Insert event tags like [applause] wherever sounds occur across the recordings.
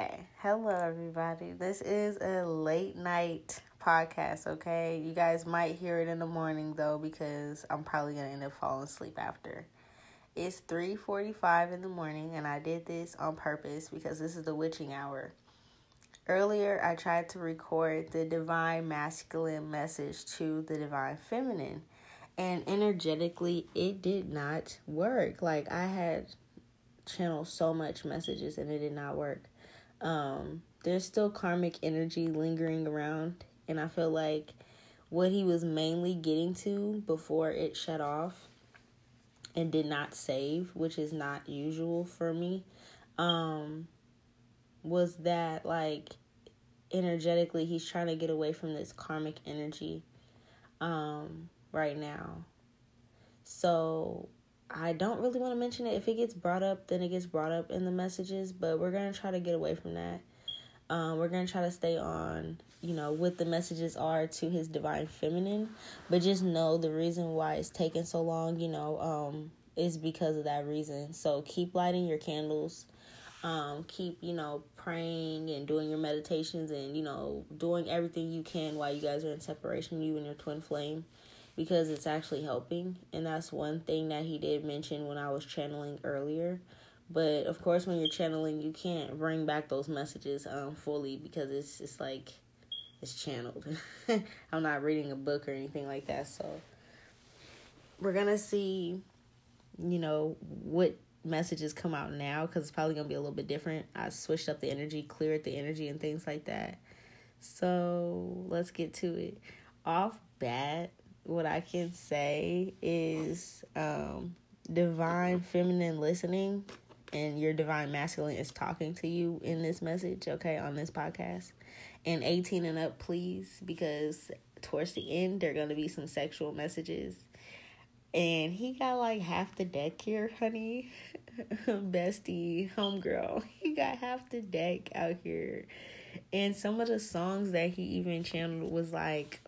Okay. Hello, everybody. This is a late night podcast, okay? You guys might hear it in the morning, though, because I'm probably going to end up falling asleep after. It's 3.45 in the morning, and I did this on purpose because this is the witching hour. Earlier, I tried to record the divine masculine message to the divine feminine, and energetically, it did not work. Like, I had channeled so much messages, and it did not work um, there's still karmic energy lingering around, and I feel like what he was mainly getting to before it shut off and did not save, which is not usual for me, um, was that like energetically he's trying to get away from this karmic energy um, right now. So I don't really want to mention it. If it gets brought up, then it gets brought up in the messages, but we're going to try to get away from that. Um, we're going to try to stay on, you know, what the messages are to his divine feminine, but just know the reason why it's taking so long, you know, um, is because of that reason. So keep lighting your candles. Um, keep, you know, praying and doing your meditations and, you know, doing everything you can while you guys are in separation, you and your twin flame because it's actually helping. And that's one thing that he did mention when I was channeling earlier. But of course, when you're channeling, you can't bring back those messages um, fully because it's it's like it's channeled. [laughs] I'm not reading a book or anything like that. So we're gonna see, you know, what messages come out now because it's probably gonna be a little bit different. I switched up the energy, cleared the energy, and things like that. So let's get to it. Off bat, what I can say is um, divine feminine listening and your divine masculine is talking to you in this message, okay, on this podcast. And 18 and up, please, because towards the end, there are going to be some sexual messages. And he got like half the deck here, honey. [laughs] Bestie, homegirl. He got half the deck out here. And some of the songs that he even channeled was like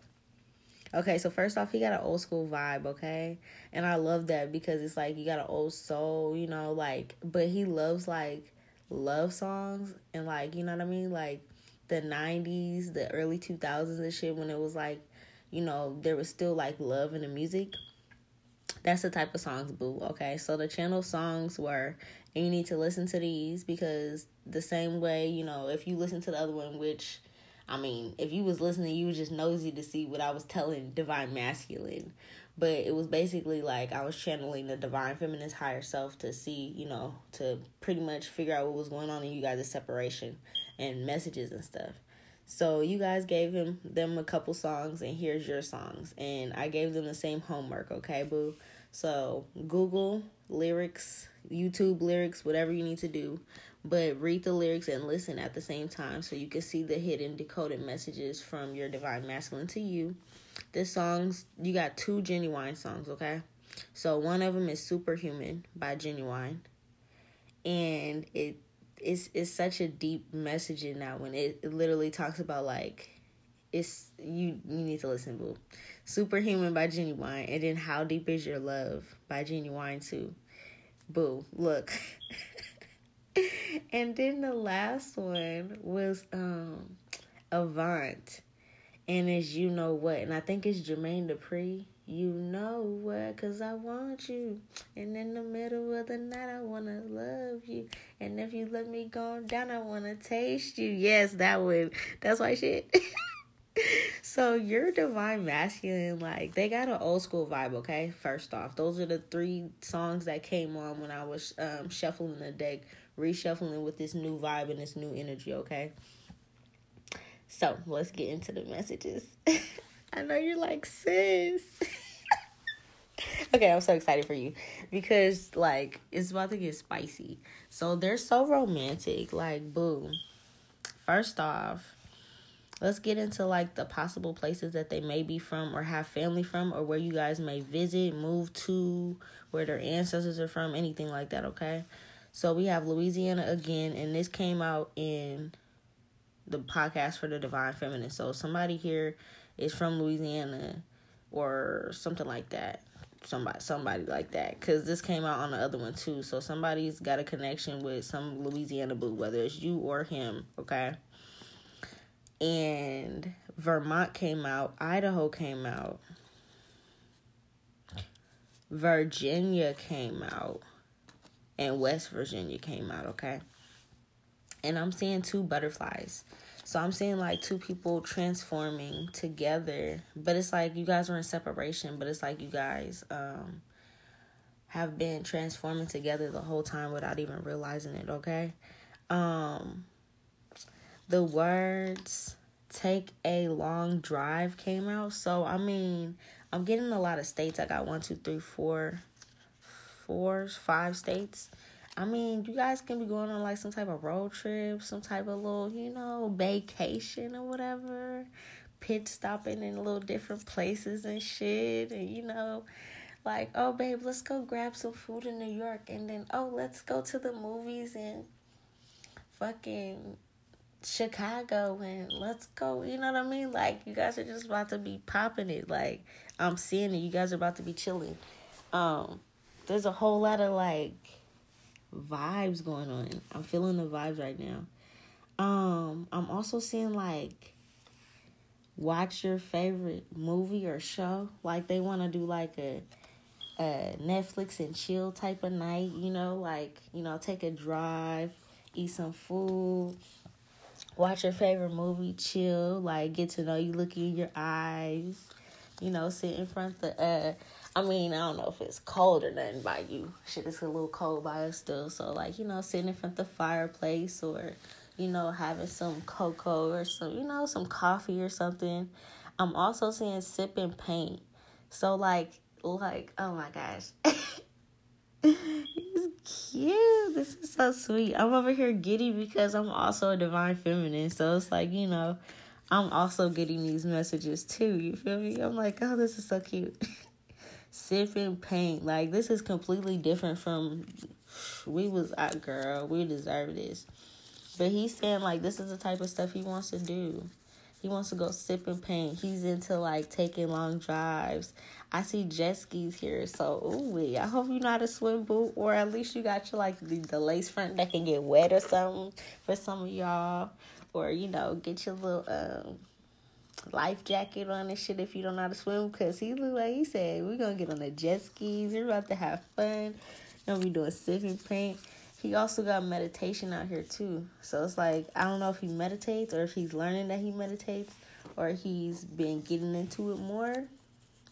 Okay, so first off, he got an old school vibe, okay? And I love that because it's like you got an old soul, you know, like, but he loves like love songs and like, you know what I mean? Like the 90s, the early 2000s and shit when it was like, you know, there was still like love in the music. That's the type of songs, boo, okay? So the channel songs were, and you need to listen to these because the same way, you know, if you listen to the other one, which I mean, if you was listening, you was just nosy to see what I was telling divine masculine. But it was basically like I was channeling the divine feminine's higher self to see, you know, to pretty much figure out what was going on in you guys' separation and messages and stuff. So you guys gave him them a couple songs and here's your songs. And I gave them the same homework, okay, boo? So Google lyrics, YouTube lyrics, whatever you need to do but read the lyrics and listen at the same time so you can see the hidden decoded messages from your divine masculine to you. This songs you got two Ginuwine songs, okay? So one of them is Superhuman by Ginuwine. And it it's it's such a deep message in that one. It, it literally talks about like it's you you need to listen, boo. Superhuman by Ginuwine and then How Deep Is Your Love by Ginuwine too. Boo, look. [laughs] and then the last one was um Avant. And it's you know what, and I think it's Jermaine Dupri. You know what, cause I want you. And in the middle of the night I wanna love you. And if you let me go down, I wanna taste you. Yes, that would that's why shit. [laughs] so your divine masculine, like they got an old school vibe, okay? First off. Those are the three songs that came on when I was um shuffling the deck reshuffling with this new vibe and this new energy, okay? So let's get into the messages. [laughs] I know you're like, sis. [laughs] okay, I'm so excited for you because like it's about to get spicy. So they're so romantic, like boom. First off, let's get into like the possible places that they may be from or have family from or where you guys may visit, move to, where their ancestors are from, anything like that, okay? So we have Louisiana again, and this came out in the podcast for the Divine Feminine. So somebody here is from Louisiana or something like that. somebody somebody like that. Because this came out on the other one too. So somebody's got a connection with some louisiana boo whether it's you or him okay? And vermont came out. Idaho came out. Virginia came out and west virginia came out okay and i'm seeing two butterflies so I'm seeing like two people transforming together, but it's like you guys are in separation, but it's like you guys um have been transforming together the whole time without even realizing it, okay? Um the words take a long drive came out. So I mean, I'm getting a lot of states. I got one, two, three, four, four, five states I mean, you guys can be going on like some type of road trip, some type of little, you know, vacation or whatever, pit stopping in little different places and shit, and you know, like, oh, babe, let's go grab some food in New York, and then, oh, let's go to the movies and fucking Chicago, and let's go, you know what I mean? Like, you guys are just about to be popping it. Like, I'm seeing it. You guys are about to be chilling. Um, there's a whole lot of like vibes going on. I'm feeling the vibes right now. Um, I'm also seeing like watch your favorite movie or show. Like they want to do like a a Netflix and chill type of night, you know, like, you know, take a drive, eat some food, watch your favorite movie, chill, like get to know you, look in your eyes, you know, sit in front of the uh I mean, I don't know if it's cold or nothing by you. Shit, it's a little cold by us still. So, like, you know, sitting in front of the fireplace or, you know, having some cocoa or some, you know, some coffee or something. I'm also seeing sipping paint. So, like, like, oh my gosh. [laughs] He's cute. This is so sweet. I'm over here giddy because I'm also a divine feminine. So, it's like, you know, I'm also getting these messages too. You feel me? I'm like, oh, this is so cute. [laughs] sipping paint. Like this is completely different from we was out girl, we deserve this. But he's saying like this is the type of stuff he wants to do. He wants to go sip and paint. He's into like taking long drives. I see jet skis here, so ooh, I hope you know how to swim, boot, or at least you got your like the, the lace front that can get wet or something for some of y'all, or you know get your little um life jacket on and shit if you don't know how to swim. Cause he look like he said we're gonna get on the jet skis. We're about to have fun. Gonna be doing sipping paint. He also got meditation out here too. So it's like I don't know if he meditates or if he's learning that he meditates or he's been getting into it more.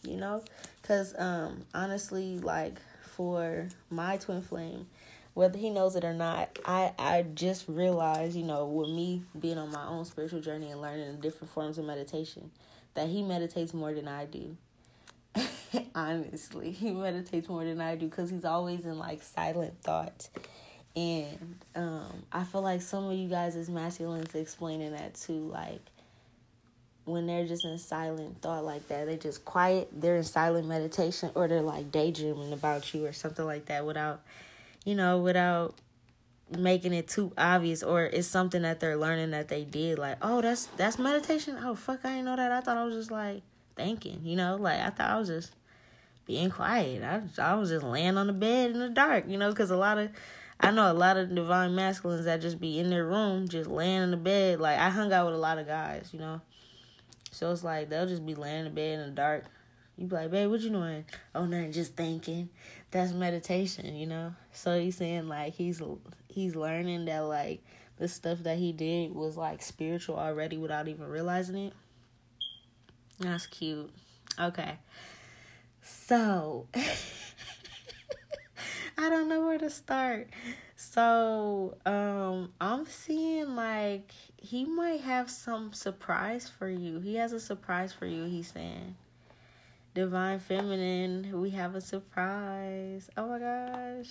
You know, cause um honestly, like for my twin flame, whether he knows it or not i i just realized you know with me being on my own spiritual journey and learning different forms of meditation that he meditates more than i do. [laughs] Honestly he meditates more than i do because he's always in like silent thought and um i feel like some of you guys as masculines explaining that too like when they're just in silent thought like that they just quiet they're in silent meditation or they're like daydreaming about you or something like that without you know, without making it too obvious or it's something that they're learning that they did like oh that's that's meditation? Oh fuck i didn't know that. I thought i was just like thinking you know? Like i thought i was just being quiet. I, I was just laying on the bed in the dark you know? Because a lot of i know a lot of divine masculines that just be in their room just laying in the bed. Like i hung out with a lot of guys you know? So it's like they'll just be laying in the bed in the dark. You be like babe what you doing? Oh nothing just thinking that's meditation, you know. So he's saying like he's he's learning that like the stuff that he did was like spiritual already without even realizing it. That's cute. Okay. So [laughs] I don't know where to start. So, um I'm seeing like he might have some surprise for you. He has a surprise for you, he's saying. Divine Feminine, we have a surprise. Oh my gosh.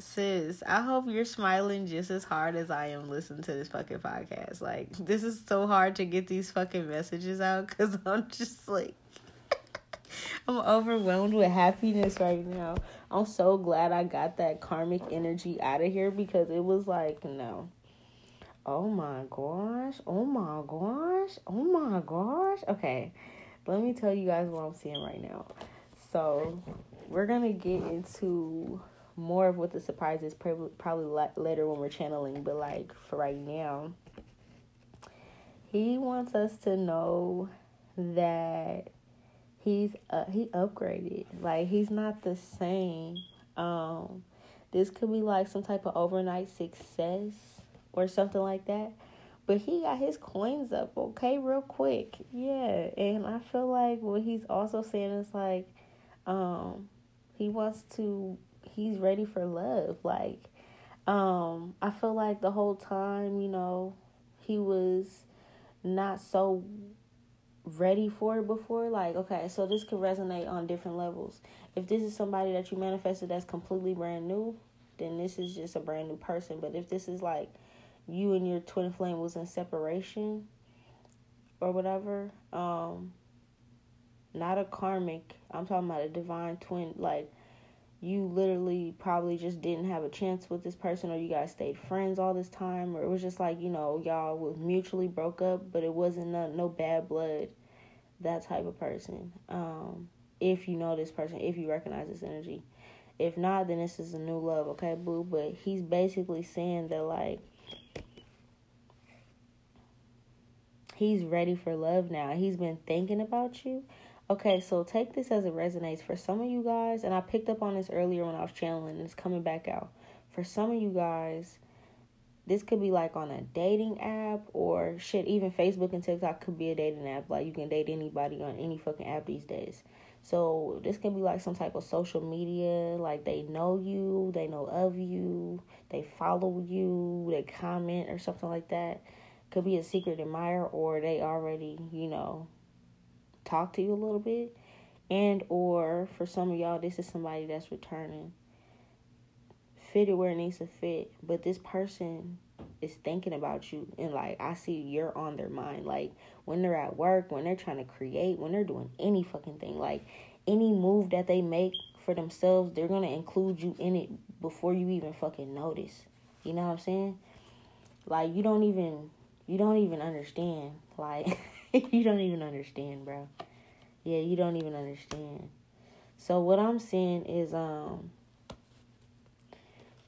Sis, I hope you're smiling just as hard as I am listening to this fucking podcast. Like, this is so hard to get these fucking messages out because [laughs] I'm just like, [laughs] I'm overwhelmed with happiness right now. I'm so glad I got that karmic energy out of here because it was like, no. Oh my gosh. Oh my gosh. Oh my gosh. Okay let me tell you guys what I'm seeing right now. So, we're gonna get into more of what the surprise is probably probably later when we're channeling, but like for right now, he wants us to know that he's uh, he upgraded. Like he's not the same. Um, this could be like some type of overnight success or something like that. But he got his coins up, okay, real quick. Yeah. And I feel like what he's also saying is like, um, he wants to he's ready for love. Like, um, I feel like the whole time, you know, he was not so ready for it before. Like, okay, so this could resonate on different levels. If this is somebody that you manifested that's completely brand new, then this is just a brand new person. But if this is like you and your twin flame was in separation or whatever, um, not a karmic. I'm talking about a divine twin. Like you literally probably just didn't have a chance with this person, or you guys stayed friends all this time, or it was just like you know y'all was mutually broke up, but it wasn't no, no bad blood. That type of person. Um, if you know this person, if you recognize this energy. If not, then this is a new love, okay, boo. But he's basically saying that like he's ready for love now. He's been thinking about you. Okay, so take this as it resonates for some of you guys, and I picked up on this earlier when I was channeling, and it's coming back out. For some of you guys, this could be like on a dating app or shit, even Facebook and TikTok could be a dating app. Like you can date anybody on any fucking app these days. So this can be like some type of social media, like they know you, they know of you, they follow you, they comment or something like that. Could be a secret admirer or they already, you know, talk to you a little bit. And or for some of y'all this is somebody that's returning. Fitted where it needs to fit. But this person is thinking about you and like I see you're on their mind. Like when they're at work, when they're trying to create, when they're doing any fucking thing, like any move that they make for themselves, they're gonna include you in it before you even fucking notice. You know what I'm saying? Like you don't even you don't even understand. Like [laughs] you don't even understand, bro. Yeah, you don't even understand. So what I'm saying is um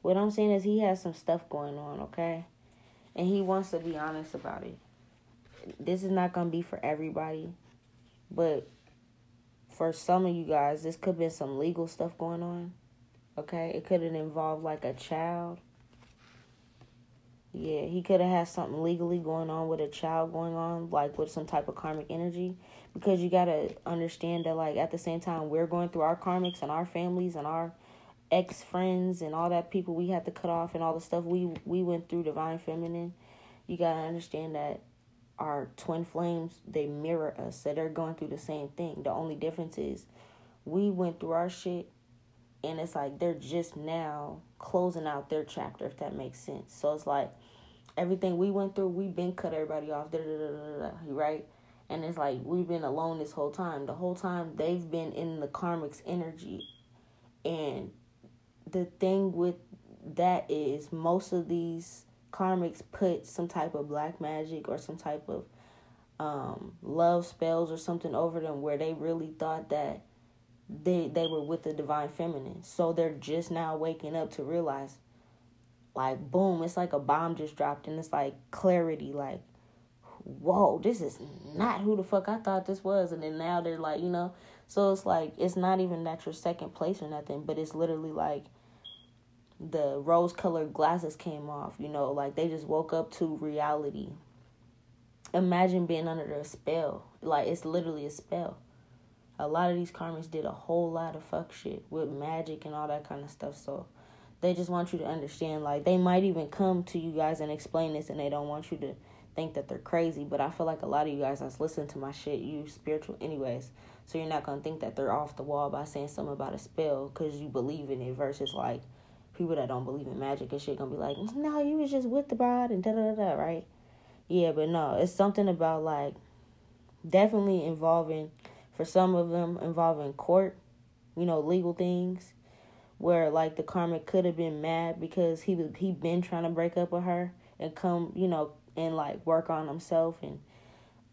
what I'm saying is he has some stuff going on, okay? And he wants to be honest about it. This is not to be for everybody, but for some of you guys, this could be some legal stuff going on. Okay? It could have involved like a child. Yeah, he could have had something legally going on with a child going on, like with some type of karmic energy. Because you got to understand that, like, at the same time, we're going through our karmics and our families and our ex friends and all that people we had to cut off and all the stuff we we went through divine feminine. You got to understand that our twin flames they mirror us. So they're going through the same thing. The only difference is we went through our shit and it's like they're just now closing out their chapter if that makes sense. So it's like everything we went through we've been cut everybody off da, da, da, right? And it's like we've been alone this whole time. The whole time they've been in the karmic's energy. And the thing with that is most of these karmics put some type of black magic or some type of um, love spells or something over them where they really thought that they they were with the divine feminine. So they're just now waking up to realize like boom, it's like a bomb just dropped and it's like clarity like whoa, this is not who the fuck I thought this was and then now they're like, you know, so it's like it's not even that you're second place or nothing, but it's literally like the rose colored glasses came off, you know, like they just woke up to reality. Imagine being under a spell. Like it's literally a spell. A lot of these karmics did a whole lot of fuck shit with magic and all that kind of stuff. So they just want you to understand like they might even come to you guys and explain this and they don't want you to think that they're crazy. But I feel like a lot of you guys that's listening to my shit, you spiritual anyways. So you're not gonna think that they're off the wall by saying something about a spell because you believe in it versus like people that don't believe in magic and shit gonna be like, mm, no, you was just with the bride and da da da, right? Yeah, but no, it's something about like definitely involving, for some of them, involving court, you know, legal things, where like the karmic could have been mad because he was he been trying to break up with her and come, you know, and like work on himself and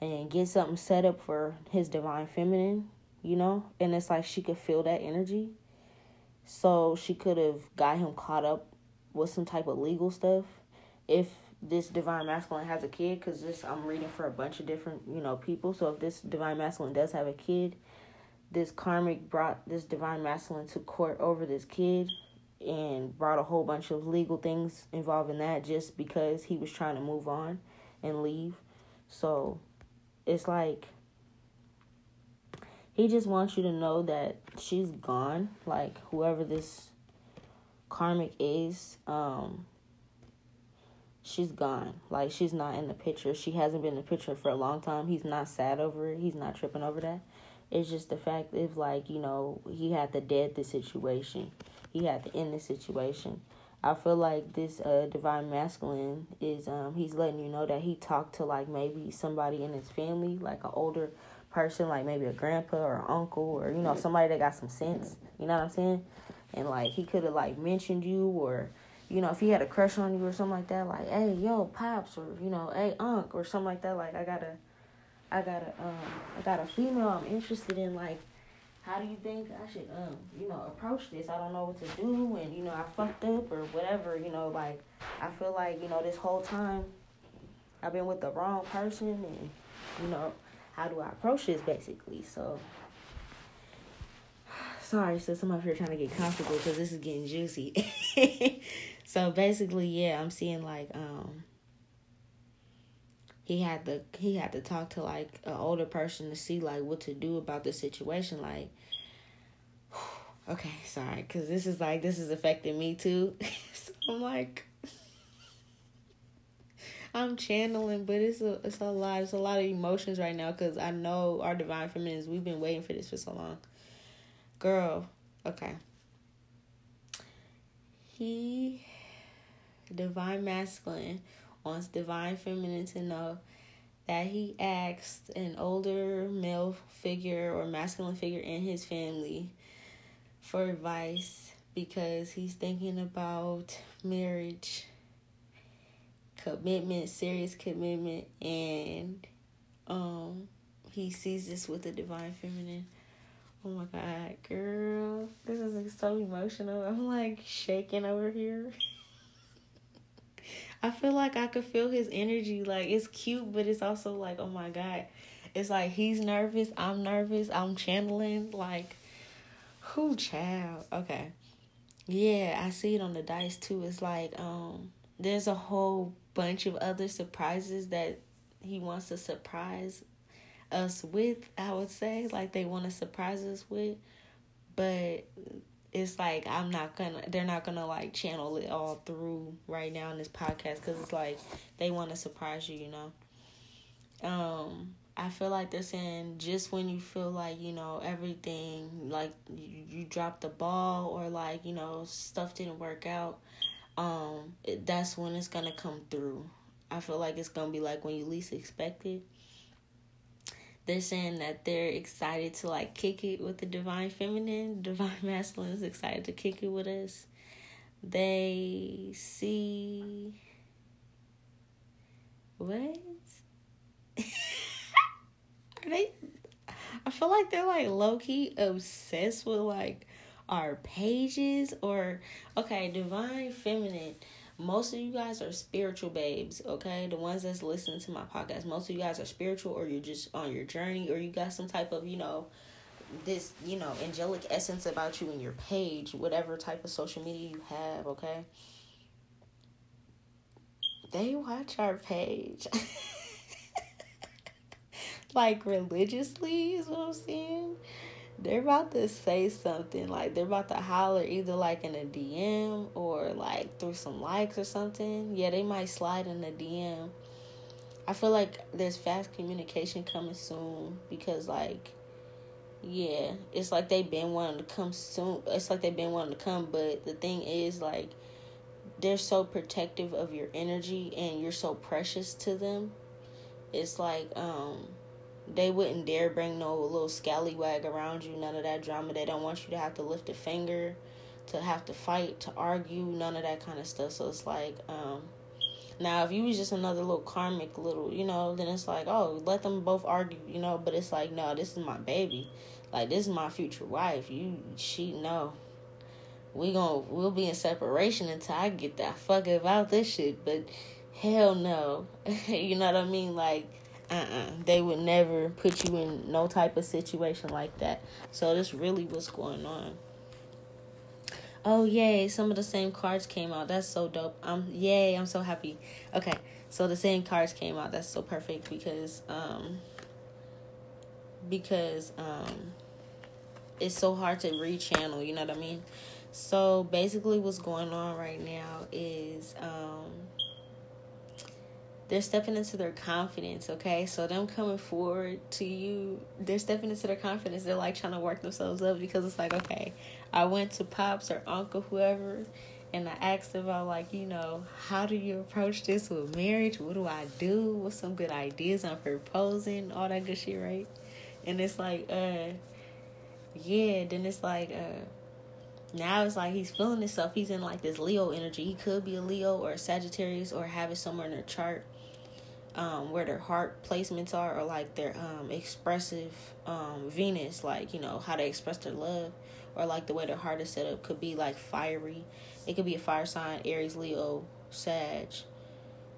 and get something set up for his divine feminine, you know, and it's like she could feel that energy. So she could have got him caught up with some type of legal stuff if this divine masculine has a kid because this i'm reading for a bunch of different you know people. So if this divine masculine does have a kid this karmic brought this divine masculine to court over this kid and brought a whole bunch of legal things involving that just because he was trying to move on and leave so it's like he just wants you to know that she's gone like whoever this karmic is um she's gone. Like she's not in the picture. She hasn't been in the picture for a long time. He's not sad over it. He's not tripping over that. It's just the fact if like, you know, he had to dead the situation. He had to end the situation. I feel like this uh divine masculine is um he's letting you know that he talked to like maybe somebody in his family, like an older person, like maybe a grandpa or uncle or you know, somebody that got some sense. You know what I'm saying? And like he could have like mentioned you or you know, if he had a crush on you or something like that, like, hey, yo, pops, or you know, hey, unc, or something like that, like, I got a, I got a, um, I got a female I'm interested in, like, how do you think I should, um, you know, approach this? I don't know what to do, and you know, I fucked up or whatever, you know, like, I feel like, you know, this whole time, I've been with the wrong person, and you know, how do I approach this, basically? So. [sighs] Sorry, sis, I'm up here trying to get comfortable because this is getting juicy. [laughs] So basically, yeah, I'm seeing like um he had to he had to talk to like an older person to see like what to do about the situation like [sighs] okay sorry because this is like this is affecting me too. [laughs] So i'm like [laughs] i'm channeling but it's a it's a lot it's a lot of emotions right now because i know our divine feminines we've been waiting for this for so long. Girl okay. He divine masculine wants divine feminine to know that he asked an older male figure or masculine figure in his family for advice because he's thinking about marriage, commitment, serious commitment, and um he sees this with the divine feminine. Oh my god, girl, this is so emotional. I'm like shaking over here. [laughs] I feel like I could feel his energy. Like it's cute, but it's also like, oh my god. It's like he's nervous, I'm nervous, I'm channeling like who child. Okay. Yeah, I see it on the dice too. It's like um there's a whole bunch of other surprises that he wants to surprise us with, I would say. Like they want to surprise us with. But it's like I'm not gonna they're not gonna like channel it all through right now in this podcast because it's like they want to surprise you, you know. Um, I feel like they're saying just when you feel like you know everything like you, you dropped the ball or like you know stuff didn't work out, um, it, that's when it's gonna come through. I feel like it's gonna be like when you least expect it they're saying that they're excited to like kick it with the divine feminine. [laughs] Divine masculine is excited to kick it with us. They see what? [laughs] Are they i feel like they're like low-key obsessed with like our pages or okay divine feminine most of you guys are spiritual babes, okay? The ones that's listening to my podcast, most of you guys are spiritual or you're just on your journey or you got some type of, you know, this, you know, angelic essence about you in your page, whatever type of social media you have, okay? They watch our page. [laughs] like religiously is what I'm saying they're about to say something like they're about to holler either like in a DM or like through some likes or something. Yeah, they might slide in the DM. I feel like there's fast communication coming soon because like yeah, it's like they've been wanting to come soon. It's like they've been wanting to come, but the thing is like they're so protective of your energy and you're so precious to them. It's like um they wouldn't dare bring no little scallywag around you, none of that drama. They don't want you to have to lift a finger, to have to fight, to argue, none of that kind of stuff. So it's like, um, now if you was just another little karmic little, you know, then it's like, oh, let them both argue, you know. But it's like, no, this is my baby, like this is my future wife. You, she, no, we gonna we'll be in separation until I get that fuck about this shit. But hell no, [laughs] you know what I mean? Like, uh-uh. they would never put you in no type of situation like that. So this really what's going on. Oh yay! Some of the same cards came out. That's so dope. Um, yay! I'm so happy. Okay, so the same cards came out. That's so perfect because um. Because um, it's so hard to rechannel. You know what I mean? So basically, what's going on right now is um, they're stepping into their confidence. Okay, so them coming forward to you, they're stepping into their confidence. They're like trying to work themselves up because it's like, okay, I went to pops or uncle, whoever, and I asked about like, you know, how do you approach this with marriage? What do I do? What's some good ideas on proposing? All that good shit, right? And it's like, uh, yeah. Then it's like, uh now it's like he's feeling himself. He's in like this Leo energy. He could be a Leo or a Sagittarius or have it somewhere in their chart um, where their heart placements are or like their um, expressive um, Venus, like, you know, how they express their love or like the way their heart is set up could be like fiery. It could be a fire sign, Aries, Leo, Sag,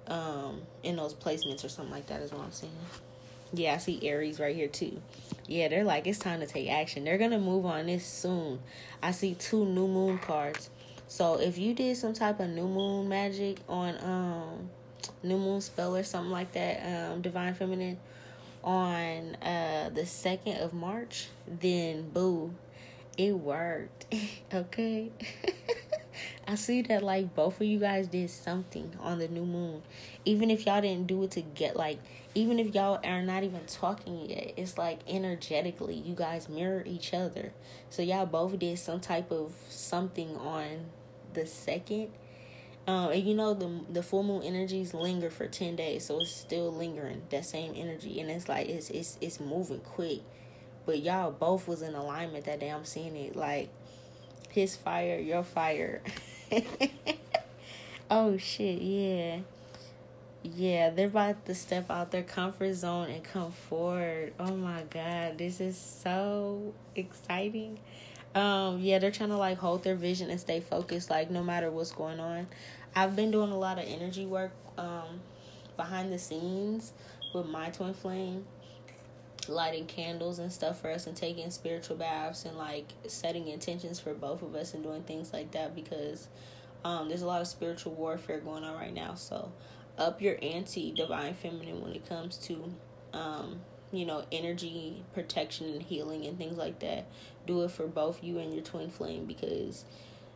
um, in those placements or something like that is what I'm saying. Yeah, I see Aries right here too. Yeah, they're like, it's time to take action. They're going to move on this soon. I see two new moon cards. So if you did some type of new moon magic on um new moon spell or something like that, um divine feminine on uh the 2nd of March, then boo, it worked. [laughs] okay? [laughs] I see that like both of you guys did something on the new moon. Even if y'all didn't do it to get like even if y'all are not even talking yet, it's like energetically you guys mirror each other. So y'all both did some type of something on the second. Um, and you know the the full moon energies linger for ten days, so it's still lingering that same energy, and it's like it's it's it's moving quick. But y'all both was in alignment that day. I'm seeing it like his fire, your fire. [laughs] oh shit, yeah. Yeah, they're about to step out their comfort zone and come forward. Oh my god, this is so exciting. Um, yeah, they're trying to like hold their vision and stay focused, like no matter what's going on. I've been doing a lot of energy work um behind the scenes with my twin flame, lighting candles and stuff for us and taking spiritual baths and like setting intentions for both of us and doing things like that because um there's a lot of spiritual warfare going on right now. So up your ante divine feminine when it comes to um you know energy protection and healing and things like that do it for both you and your twin flame because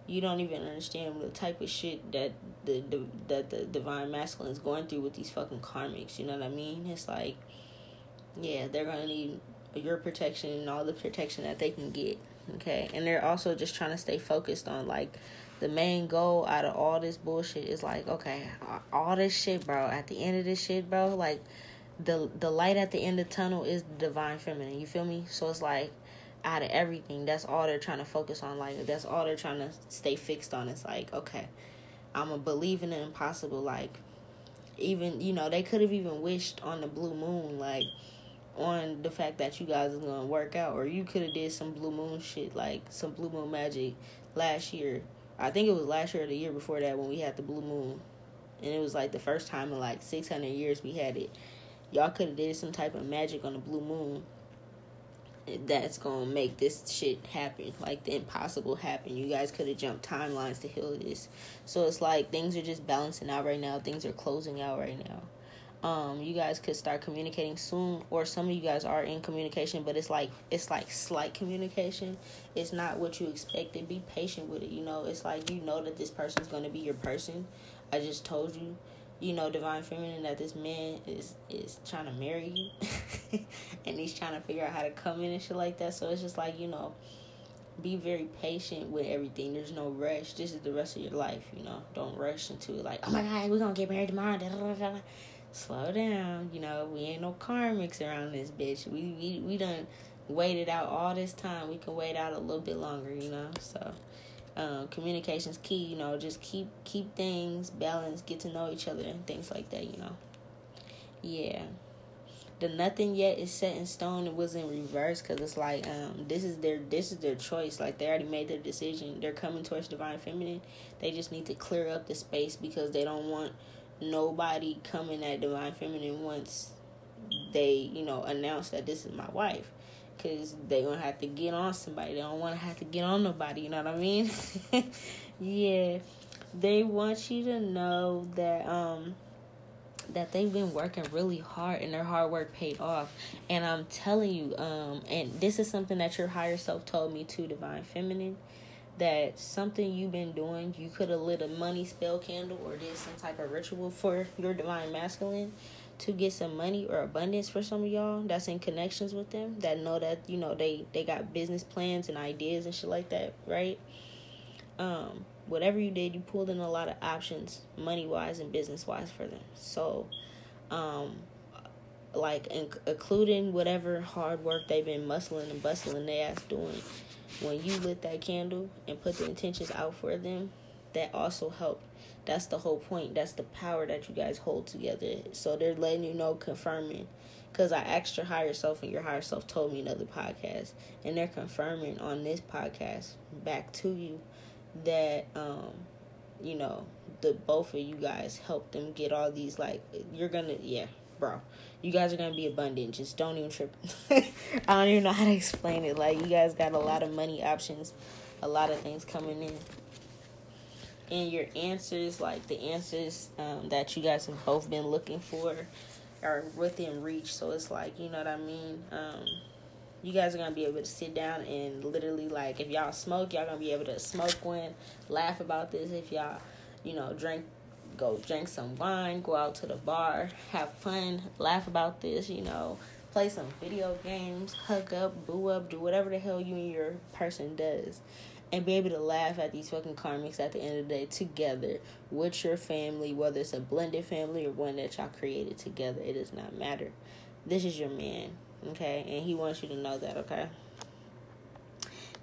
you don't even understand the type of shit that the, the that the divine masculine is going through with these fucking karmics you know what i mean it's like yeah they're gonna need your protection and all the protection that they can get okay and they're also just trying to stay focused on like the main goal out of all this bullshit is like, okay, all this shit, bro. At the end of this shit, bro, like the the light at the end of the tunnel is the divine feminine. You feel me? So it's like out of everything, that's all they're trying to focus on. Like that's all they're trying to stay fixed on. It's like, okay, I'm a believe in the impossible. Like even you know they could have even wished on the blue moon, like on the fact that you guys are gonna work out, or you could have did some blue moon shit, like some blue moon magic last year I think it was last year or the year before that when we had the blue moon, and it was like the first time in like six hundred years we had it. Y'all could have did some type of magic on the blue moon. That's gonna make this shit happen, like the impossible happen. You guys could have jumped timelines to heal this. So it's like things are just balancing out right now. Things are closing out right now um you guys could start communicating soon or some of you guys are in communication but it's like it's like slight communication it's not what you expected be patient with it you know it's like you know that this person's to be your person i just told you you know divine feminine that this man is is trying to marry you [laughs] and he's trying to figure out how to come in and shit like that so it's just like you know be very patient with everything. There's no rush. This is the rest of your life, you know. Don't rush into it like, oh my god, we're gonna get married tomorrow slow down. You know, we ain't no karmics around this bitch. We we we done waited out all this time. We can wait out a little bit longer. You know, so um, communication's key. You know, just keep keep things balanced. Get to know each other and things like that. You know, yeah. the nothing yet is set in stone. It was in reverse because it's like um this is their this is their choice. Like they already made their decision. They're coming towards divine feminine. They just need to clear up the space because they don't want nobody coming at divine feminine once they you know announce that this is my wife because they gonna have to get on somebody. They don't want to have to get on nobody you know what i mean? [laughs] Yeah. They want you to know that um that they've been working really hard and their hard work paid off. And i'm telling you um and this is something that your higher self told me too divine feminine that something you've been doing you could have lit a money spell candle or did some type of ritual for your divine masculine to get some money or abundance for some of y'all that's in connections with them that know that you know they they got business plans and ideas and shit like that right? Um whatever you did you pulled in a lot of options money wise and business wise for them. So um like including whatever hard work they've been muscling and bustling their ass doing when you lit that candle and put the intentions out for them that also helped that's the whole point. That's the power that you guys hold together. So they're letting you know, confirming. Because I asked your higher self, and your higher self told me another podcast. And they're confirming on this podcast back to you that, um, you know, the both of you guys helped them get all these, like, you're gonna, yeah, bro. You guys are gonna be abundant. Just don't even trip. [laughs] I don't even know how to explain it. Like, you guys got a lot of money options, a lot of things coming in and your answers, like the answers um, that you guys have both been looking for, are within reach. So it's like, you know what I mean? Um, you guys are gonna be able to sit down and literally, like, if y'all smoke, y'all gonna be able to smoke one, laugh about this. If y'all, you know, drink, go drink some wine, go out to the bar, have fun, laugh about this, you know, play some video games, hug up, boo up, do whatever the hell you and your person does and be able to laugh at these fucking karmics at the end of the day together with your family, whether it's a blended family or one that y'all created together. It does not matter. This is your man, okay? And he wants you to know that, okay?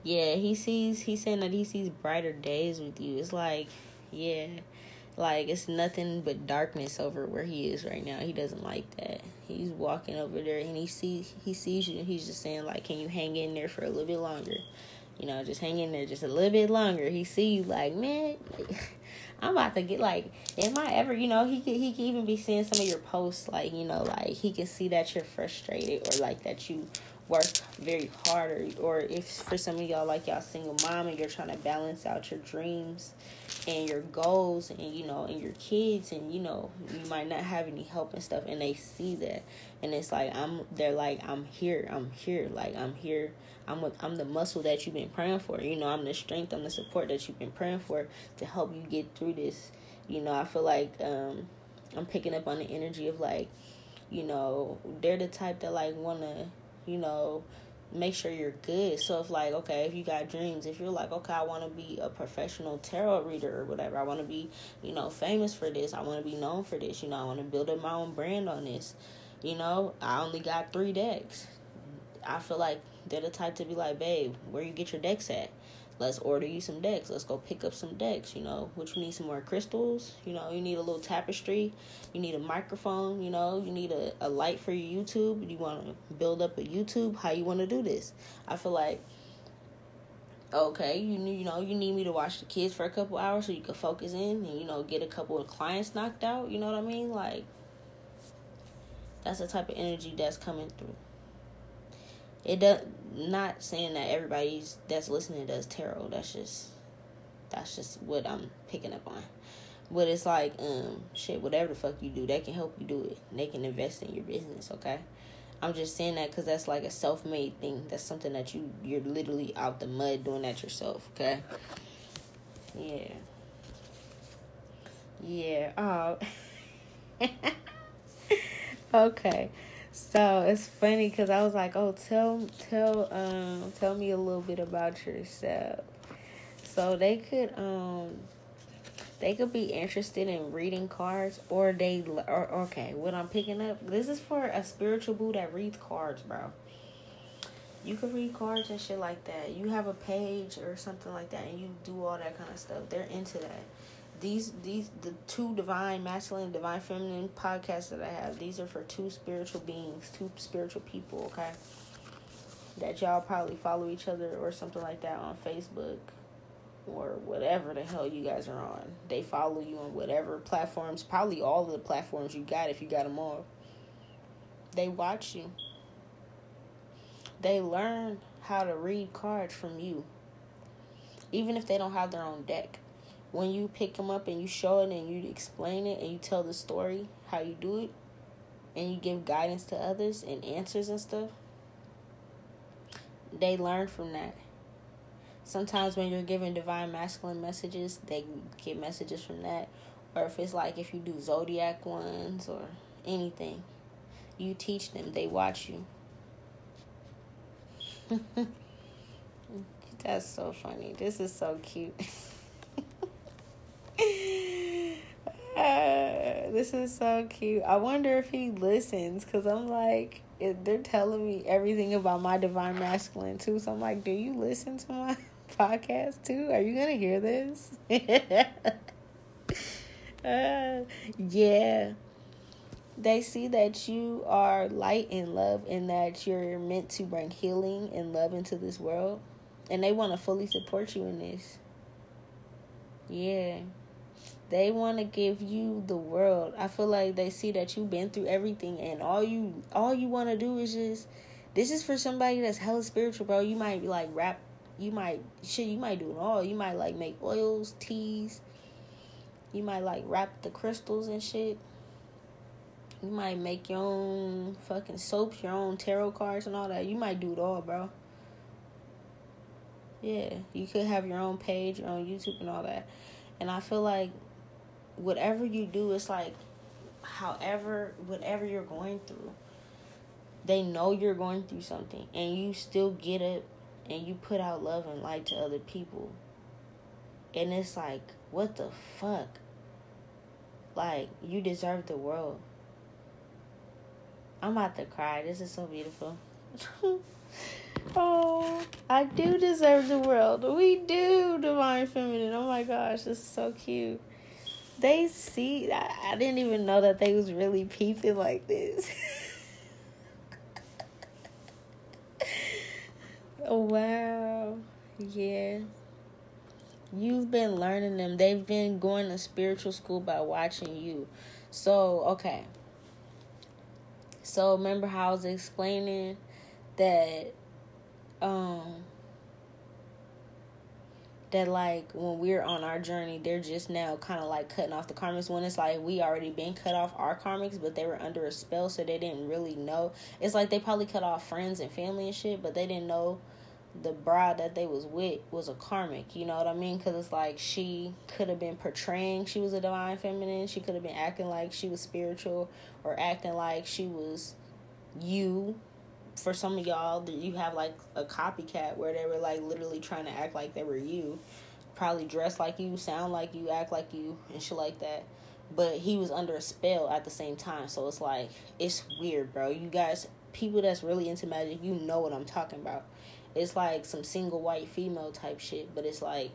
Yeah, he sees, he's saying that he sees brighter days with you. It's like, yeah, like it's nothing but darkness over where he is right now. He doesn't like that. He's walking over there and he sees, he sees you and he's just saying, like, can you hang in there for a little bit longer? You know, just hang in there just a little bit longer. He see you like, man, [laughs] I'm about to get like, am I ever, you know, he could he could even be seeing some of your posts, like, you know, like he can see that you're frustrated or like that you work very hard or, or if for some of y'all like y'all single mom and you're trying to balance out your dreams and your goals and you know and your kids and you know you might not have any help and stuff and they see that and it's like i'm they're like i'm here i'm here like i'm here i'm i'm the muscle that you've been praying for you know i'm the strength i'm the support that you've been praying for to help you get through this you know i feel like um i'm picking up on the energy of like you know they're the type that like want to you know, make sure you're good. So if like, okay, if you got dreams, if you're like, okay, I want to be a professional tarot reader or whatever, I want to be, you know, famous for this. I want to be known for this. You know, I want to build up my own brand on this. You know, I only got three decks. I feel like they're the type to be like, babe, where you get your decks at? let's order you some decks. Let's go pick up some decks, you know, which you need some more crystals, you know, you need a little tapestry, you need a microphone, you know, you need a, a light for your YouTube. You want to build up a YouTube, how you want to do this. I feel like okay, you you know, you need me to watch the kids for a couple hours so you can focus in and you know, get a couple of clients knocked out, you know what I mean? Like that's the type of energy that's coming through. It does not saying that everybody's that's listening does tarot. That's just that's just what I'm picking up on. But it's like, um, shit, whatever the fuck you do, they can help you do it. They can invest in your business, okay? I'm just saying that because that's like a self-made thing. That's something that you you're literally out the mud doing that yourself, okay? Yeah. Yeah. Oh. [laughs] okay. So it's funny because I was like, "Oh, tell tell um tell me a little bit about yourself." So they could um they could be interested in reading cards, or they or okay. What I'm picking up this is for a spiritual boo that reads cards, bro. You can read cards and shit like that. You have a page or something like that, and you do all that kind of stuff. They're into that. These these the two divine masculine divine feminine podcasts that I have these are for two spiritual beings two spiritual people okay? That y'all probably follow each other or something like that on Facebook or whatever the hell you guys are on. They follow you on whatever platforms probably all of the platforms you got if you got them all. They watch you. They learn how to read cards from you even if they don't have their own deck when you pick them up and you show it and you explain it and you tell the story how you do it and you give guidance to others and answers and stuff they learn from that. Sometimes when you're giving divine masculine messages they get messages from that. Or if it's like if you do zodiac ones or anything you teach them they watch you. [laughs] That's so funny. This is so cute [laughs] Uh, this is so cute. I wonder if he listens because I'm like, they're telling me everything about my divine masculine too. So I'm like, do you listen to my [laughs] podcast too? Are you gonna hear this? [laughs] uh, yeah. They see that you are light and love and that you're meant to bring healing and love into this world. And they want to fully support you in this. Yeah they want to give you the world. I feel like they see that you've been through everything and all you all you want to do is just this is for somebody that's hella spiritual, bro. You might like rap, you might shit, you might do it all. You might like make oils, teas. You might like wrap the crystals and shit. You might make your own fucking soaps, your own tarot cards and all that. You might do it all, bro. Yeah, you could have your own page, your own YouTube and all that. And I feel like whatever you do, it's like, however, whatever you're going through, they know you're going through something, and you still get up and you put out love and light to other people. And it's like, what the fuck? Like, you deserve the world. I'm about to cry. This is so beautiful. [laughs] oh, I do deserve the world. We do, Divine Feminine. Oh my gosh, this is so cute they see I, I didn't even know that they was really peeping like this. [laughs] Oh wow. Yeah. You've been learning them. They've been going to spiritual school by watching you. So okay. So remember how i was explaining that um that like when we're on our journey, they're just now kind of like cutting off the karmics. When it's like we already been cut off our karmics, but they were under a spell, so they didn't really know. It's like they probably cut off friends and family and shit, but they didn't know the bride that they was with was a karmic. You know what I mean? Because it's like she could have been portraying she was a divine feminine. She could have been acting like she was spiritual, or acting like she was you for some of y'all you have like a copycat where they were like literally trying to act like they were you. Probably dress like you sound like you act like you and shit like that. But he was under a spell at the same time. So it's like it's weird bro. You guys people that's really into magic you know what i'm talking about. It's like some single white female type shit but it's like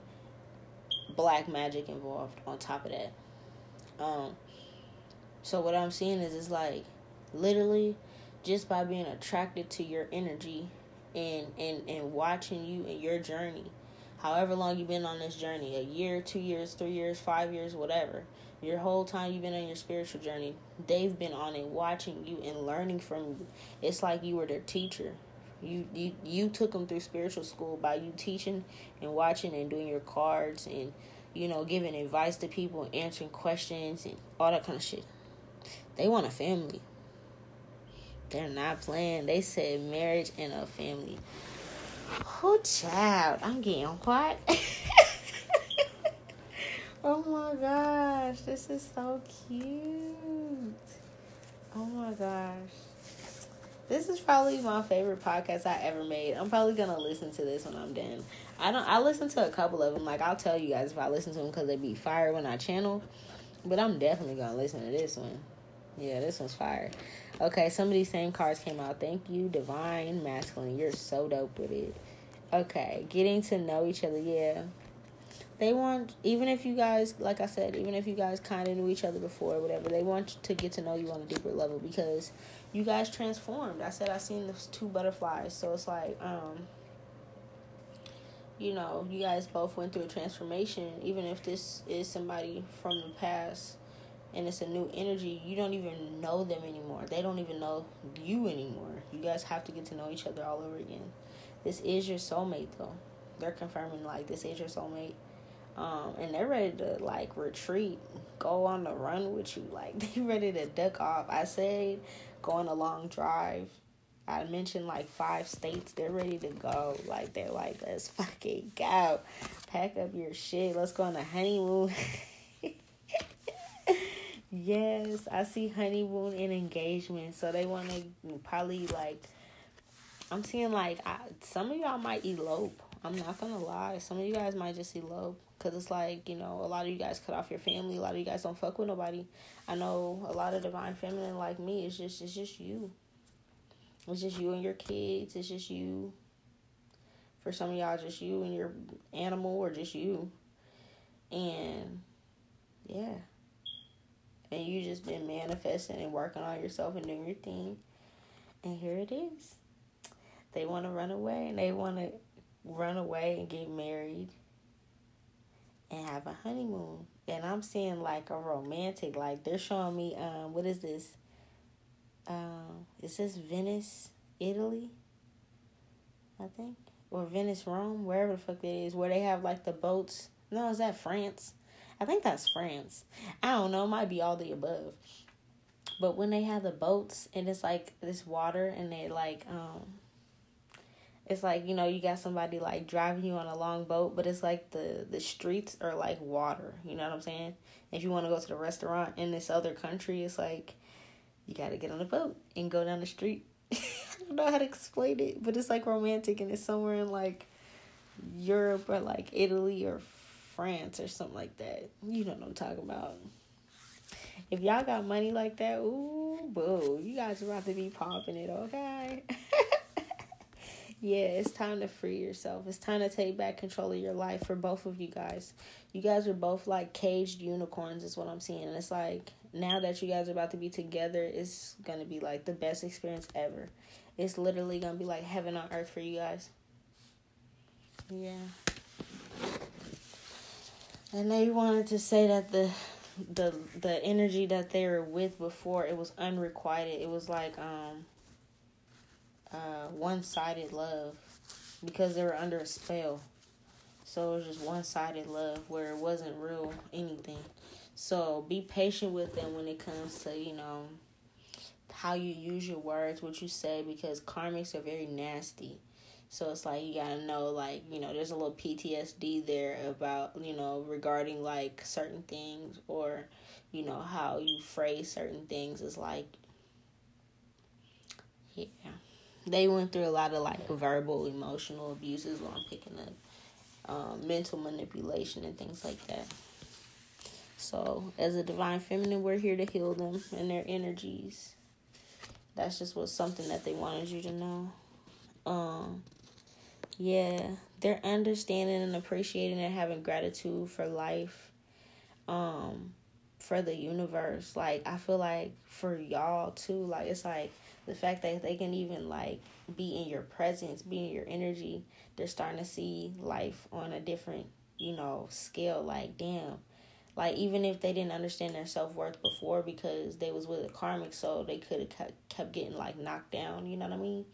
black magic involved on top of that. Um so what i'm seeing is it's like literally just by being attracted to your energy and and and watching you and your journey. However long you've been on this journey a year two years three years five years whatever your whole time you've been on your spiritual journey they've been on it watching you and learning from you. It's like you were their teacher. You you you took them through spiritual school by you teaching and watching and doing your cards and you know giving advice to people answering questions and all that kind of shit. They want a family they're not playing. They said marriage and a family. Oh, child. I'm getting hot. [laughs] oh my gosh. This is so cute. Oh my gosh. This is probably my favorite podcast I ever made. I'm probably gonna listen to this when I'm done. I don't. I listen to a couple of them. Like I'll tell you guys if I listen to them because they be fire when I channel. But I'm definitely gonna listen to this one. Yeah, this one's fire. Okay, some of these same cards came out. Thank you, Divine Masculine. You're so dope with it. Okay, getting to know each other. Yeah. they want even if you guys like I said, even if you guys kind of knew each other before or whatever, they want to get to know you on a deeper level because you guys transformed. I said I seen those two butterflies, so it's like um you know, you guys both went through a transformation even if this is somebody from the past and it's a new energy, you don't even know them anymore. They don't even know you anymore. You guys have to get to know each other all over again. This is your soulmate though. They're confirming like this is your soulmate. Um, and they're ready to like retreat, go on the run with you. Like [laughs] they ready to duck off. I said go on a long drive. I mentioned like five states. They're ready to go. Like they're like, let's fucking go. Pack up your shit. Let's go on a honeymoon. [laughs] yes, I see honeymoon and engagement. So they want to probably like. I'm seeing like I, some of y'all might elope. I'm not gonna lie. Some of you guys might just elope because it's like you know a lot of you guys cut off your family. A lot of you guys don't fuck with nobody. I know a lot of divine feminine like me. It's just it's just you. It's just you and your kids. It's just you. For some of y'all, just you and your animal, or just you. And yeah. And you just been manifesting and working on yourself and doing your thing. And here it is. They want to run away and they want to run away and get married and have a honeymoon. And I'm seeing like a romantic, like they're showing me um what is this? Um is this Venice, Italy? I think. Or Venice, Rome, wherever the fuck it is, where they have like the boats. No, is that France? I think that's France. I don't know, might be all the above. But when they have the boats and it's like this water and they like um it's like you know you got somebody like driving you on a long boat but it's like the the streets are like water you know what i'm saying if you want to go to the restaurant in this other country it's like you got to get on a boat and go down the street [laughs] i don't know how to explain it but it's like romantic and it's somewhere in like europe or like italy or france or something like that you know what i'm talking about if y'all got money like that ooh boo you guys are about to be popping it okay [laughs] yeah, it's time to free yourself. It's time to take back control of your life for both of you guys. You guys are both like caged unicorns, is what I'm seeing. And it's like now that you guys are about to be together, it's gonna be like the best experience ever. It's literally gonna be like heaven on earth for you guys. Yeah. And they wanted to say that the the the energy that they were with before it was unrequited. It was like um uh, one sided love because they were under a spell. So it was just one sided love where it wasn't real anything. So be patient with them when it comes to, you know, how you use your words, what you say, because karmics are very nasty. So it's like you gotta know, like, you know, there's a little PTSD there about, you know, regarding like certain things or, you know, how you phrase certain things is like, yeah they went through a lot of like verbal, emotional abuses while I'm picking up. Um, mental manipulation and things like that. So, as a divine feminine, we're here to heal them and their energies. That's just what something that they wanted you to know. Um, yeah, they're understanding and appreciating and having gratitude for life. Um, for the universe. Like I feel like for y'all too, like it's like the fact that they can even like be in your presence, be in your energy, they're starting to see life on a different, you know, scale. Like, damn. Like even if they didn't understand their self worth before because they was with a karmic soul, they could have kept getting like knocked down. You know what I mean?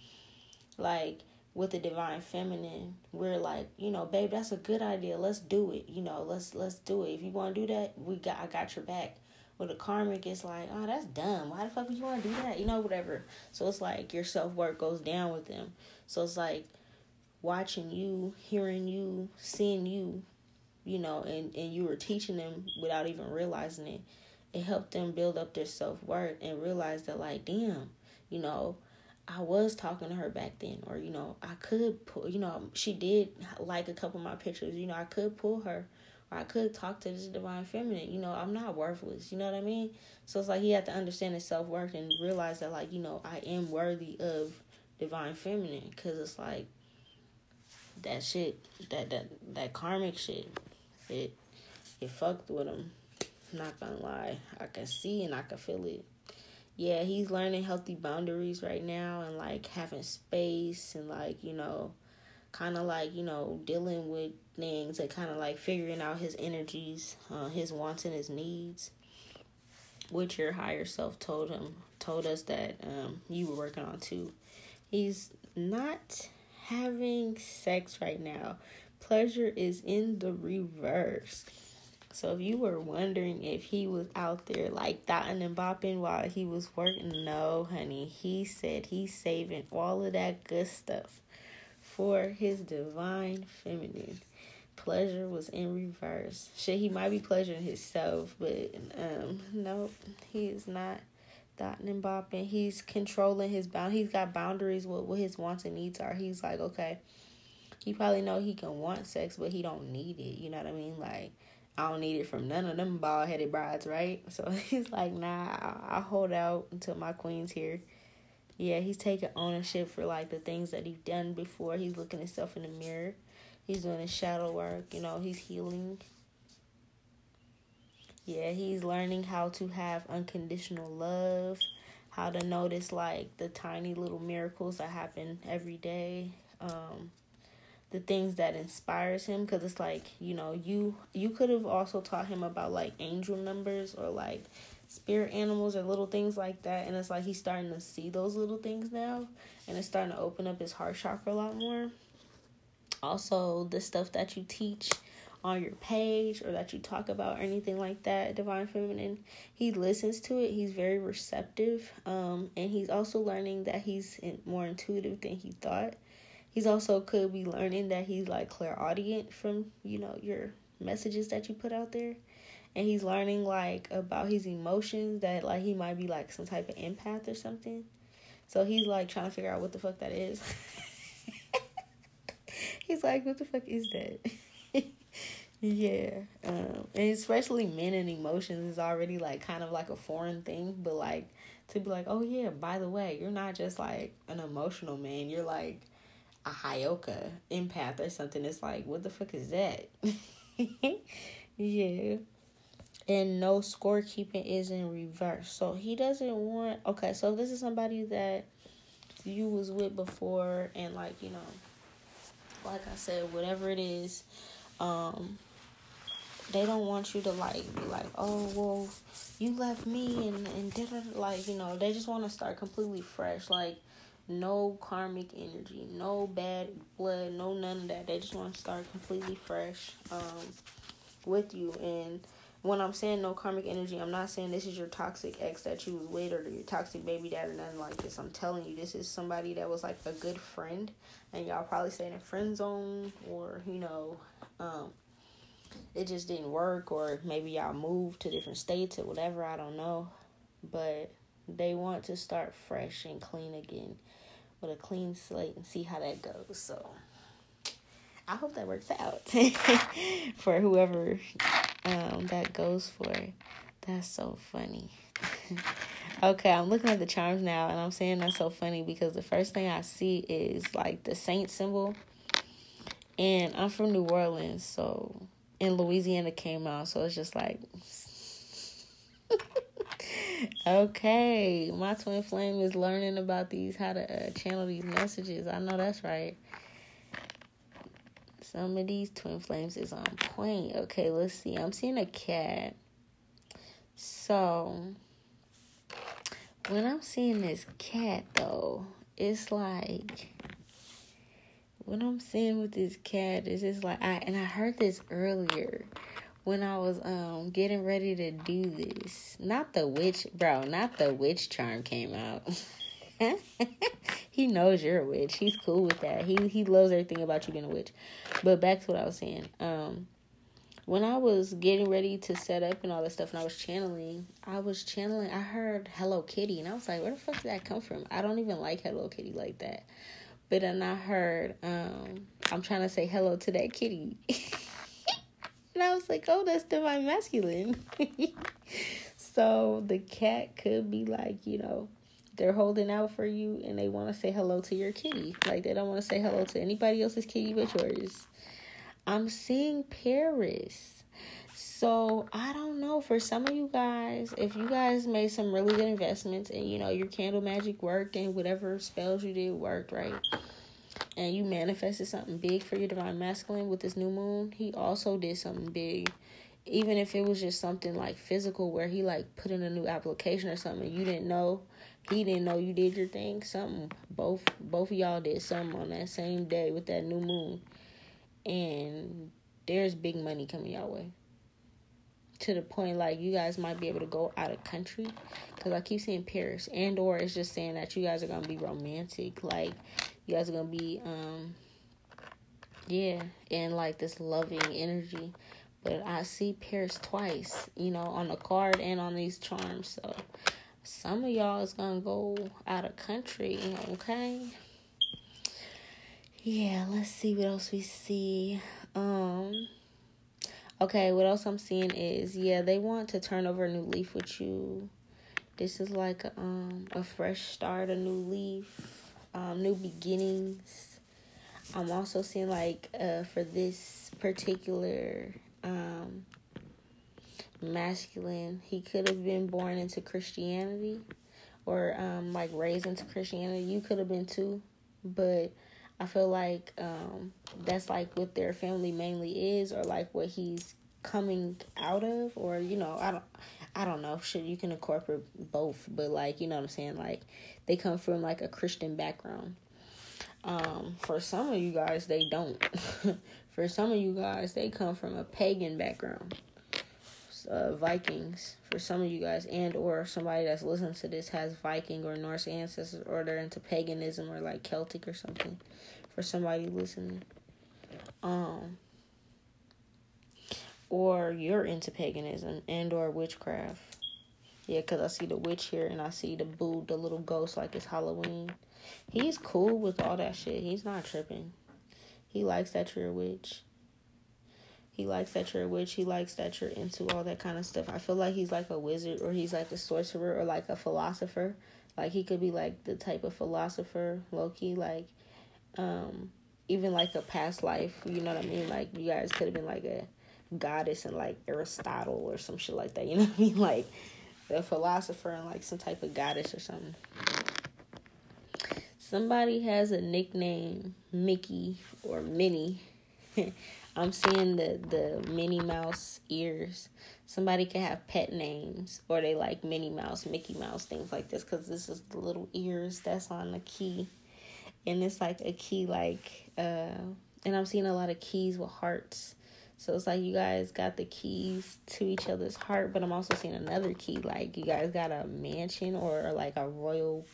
Like with the divine feminine, we're like, you know, babe, that's a good idea. Let's do it. You know, let's let's do it. If you want to do that, we got I got your back. With the karmic, it's like, oh, that's dumb. Why the fuck would you want to do that? You know, whatever. So it's like your self worth goes down with them. So it's like watching you, hearing you, seeing you, you know, and, and you were teaching them without even realizing it. It helped them build up their self worth and realize that, like, damn, you know, I was talking to her back then, or you know, I could pull, you know, she did like a couple of my pictures, you know, I could pull her or I could talk to this divine feminine. You know, I'm not worthless. You know what I mean? So it's like he had to understand his self worth and realize that, like, you know, I am worthy of divine feminine. Cause it's like that shit, that that that karmic shit. it it fucked with him. Not gonna lie, I can see and I can feel it. Yeah, he's learning healthy boundaries right now and like having space and like you know, kind of like you know dealing with things and kind of like figuring out his energies, uh, his wants and his needs. Which your higher self told him told us that um, you were working on too. He's not having sex right now. Pleasure is in the reverse. So if you were wondering if he was out there like dotting and bopping while he was working, no, honey. He said he's saving all of that good stuff for his divine feminine. Pleasure was in reverse. Shit, he might be pleasuring himself, but um, nope, he is not dotting and bopping. He's controlling his bound. He's got boundaries with what his wants and needs are. He's like, okay, he probably know he can want sex, but he don't need it. You know what I mean? Like, I don't need it from none of them bald headed brides, right? So [laughs] he's like, nah, I'll hold out until my queen's here. Yeah, he's taking ownership for like the things that he's done before. He's looking himself in the mirror. He's doing his shadow work. You know, he's healing. Yeah, he's learning how to have unconditional love, how to notice like the tiny little miracles that happen every day. Um, the things that inspires him because it's like you know you you could have also taught him about like angel numbers or like spirit animals or little things like that and it's like he's starting to see those little things now and it's starting to open up his heart chakra a lot more. Also the stuff that you teach on your page or that you talk about or anything like that divine feminine he listens to it he's very receptive um and he's also learning that he's more intuitive than he thought he's also could be learning that he's like clairaudient from you know your messages that you put out there. And he's learning like about his emotions that like he might be like some type of empath or something. So he's like trying to figure out what the fuck that is. [laughs] He's like what the fuck is that? [laughs] Yeah um and especially men and emotions is already like kind of like a foreign thing. But like to be like oh yeah by the way you're not just like an emotional man. You're like a Heyoka empath or something. It's like, what the fuck is that? [laughs] yeah. And no scorekeeping is in reverse. So he doesn't want okay, so this is somebody that you was with before and like, you know, like I said, whatever it is, um, they don't want you to like be like, oh well, you left me and and did like you know they just want to start completely fresh. Like no karmic energy, no bad blood, no none of that. They just want to start completely fresh um, with you. And when I'm saying no karmic energy, I'm not saying this is your toxic ex that you was with or your toxic baby dad or nothing like this. I'm telling you, this is somebody that was like a good friend, and y'all probably stayed in friend zone or you know, um, it just didn't work, or maybe y'all moved to different states or whatever. I don't know, but they want to start fresh and clean again with a clean slate and see how that goes. So I hope that works out [laughs] for whoever um, that goes for. That's so funny. [laughs] okay, I'm looking at the charms now and I'm saying that's so funny because the first thing I see is like the saint symbol. And I'm from New Orleans, so in Louisiana came out, so it's just like [laughs] okay, my twin flame is learning about these how to uh, channel these messages. I know that's right. Some of these twin flames is on point. Okay, let's see. I'm seeing a cat. So when I'm seeing this cat though, it's like what I'm seeing with this cat is it's like I and I heard this earlier when I was um getting ready to do this. Not the witch, bro. Not the witch charm came out. [laughs] he knows you're a witch. He's cool with that. He he loves everything about you being a witch. But back to what I was saying. Um, when I was getting ready to set up and all that stuff, and I was channeling, I was channeling. I heard Hello Kitty, and I was like, "Where the fuck did that come from?" I don't even like Hello Kitty like that. But then I heard, um, I'm trying to say hello to that kitty. [laughs] And I was like, oh, that's divine masculine. [laughs] so the cat could be like, you know, they're holding out for you and they want to say hello to your kitty. Like they don't want to say hello to anybody else's kitty but yours. I'm seeing Paris. So I don't know. For some of you guys, if you guys made some really good investments and you know your candle magic worked and whatever spells you did worked, right? And you manifested something big for your divine masculine with this new moon, he also did something big. Even if it was just something like physical where he like put in a new application or something you didn't know, he didn't know you did your thing, something both both of y'all did something on that same day with that new moon. And there's big money coming your way. To the point like you guys might be able to go out of country. Because i keep seeing paris and or it's just saying that you guys are gonna be romantic. Like you guys are gonna be um yeah and like this loving energy. But i see paris twice you know on the card and on these charms. So some of y'all is gonna go out of country okay? Yeah let's see what else we see. Um Okay, what else I'm seeing is yeah, they want to turn over a new leaf with you. This is like a, um a fresh start, a new leaf, um, new beginnings. I'm also seeing like uh for this particular um masculine, he could have been born into Christianity or um like raised into Christianity. You could have been too, but I feel like um, that's like what their family mainly is, or like what he's coming out of, or you know, I don't, I don't know. Shit, you can incorporate both, but like you know what I'm saying. Like they come from like a Christian background. Um, for some of you guys, they don't. [laughs] for some of you guys, they come from a pagan background. Uh, Vikings for some of you guys, and or somebody that's listening to this has Viking or Norse ancestors, or they're into paganism or like Celtic or something for somebody listening. Um or you're into paganism and or witchcraft. Yeah, cause I see the witch here and I see the boo, the little ghost like it's Halloween. He's cool with all that shit. He's not tripping. He likes that you're a witch. He likes that you're a witch. He likes that you're into all that kind of stuff. I feel like he's like a wizard or he's like a sorcerer or like a philosopher. Like he could be like the type of philosopher, Loki. Like um, even like a past life. You know what I mean? Like you guys could have been like a goddess and like Aristotle or some shit like that. You [laughs] know what I mean? Like a philosopher and like some type of goddess or something. Somebody has a nickname, Mickey or Minnie. [laughs] I'm seeing the the Minnie Mouse ears. Somebody could have pet names or they like Minnie Mouse, Mickey Mouse, things like this because this is the little ears that's on the key and it's like a key like uh and I'm seeing a lot of keys with hearts. So it's like you guys got the keys to each other's heart, but I'm also seeing another key like you guys got a mansion or like a royal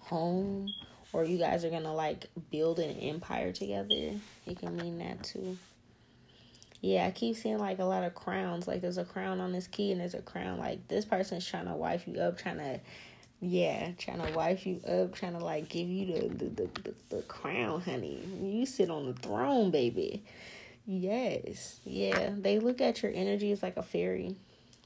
home or you guys are going to like build an empire together. It can mean that too. Yeah, I keep seeing like a lot of crowns. Like there's a crown on this key and there's a crown like this person's trying to wife you up, trying to yeah, trying to wife you up, trying to like give you the the, the, the, the crown, honey. You sit on the throne, baby. Yes, yeah. They look at your energy as like a fairy.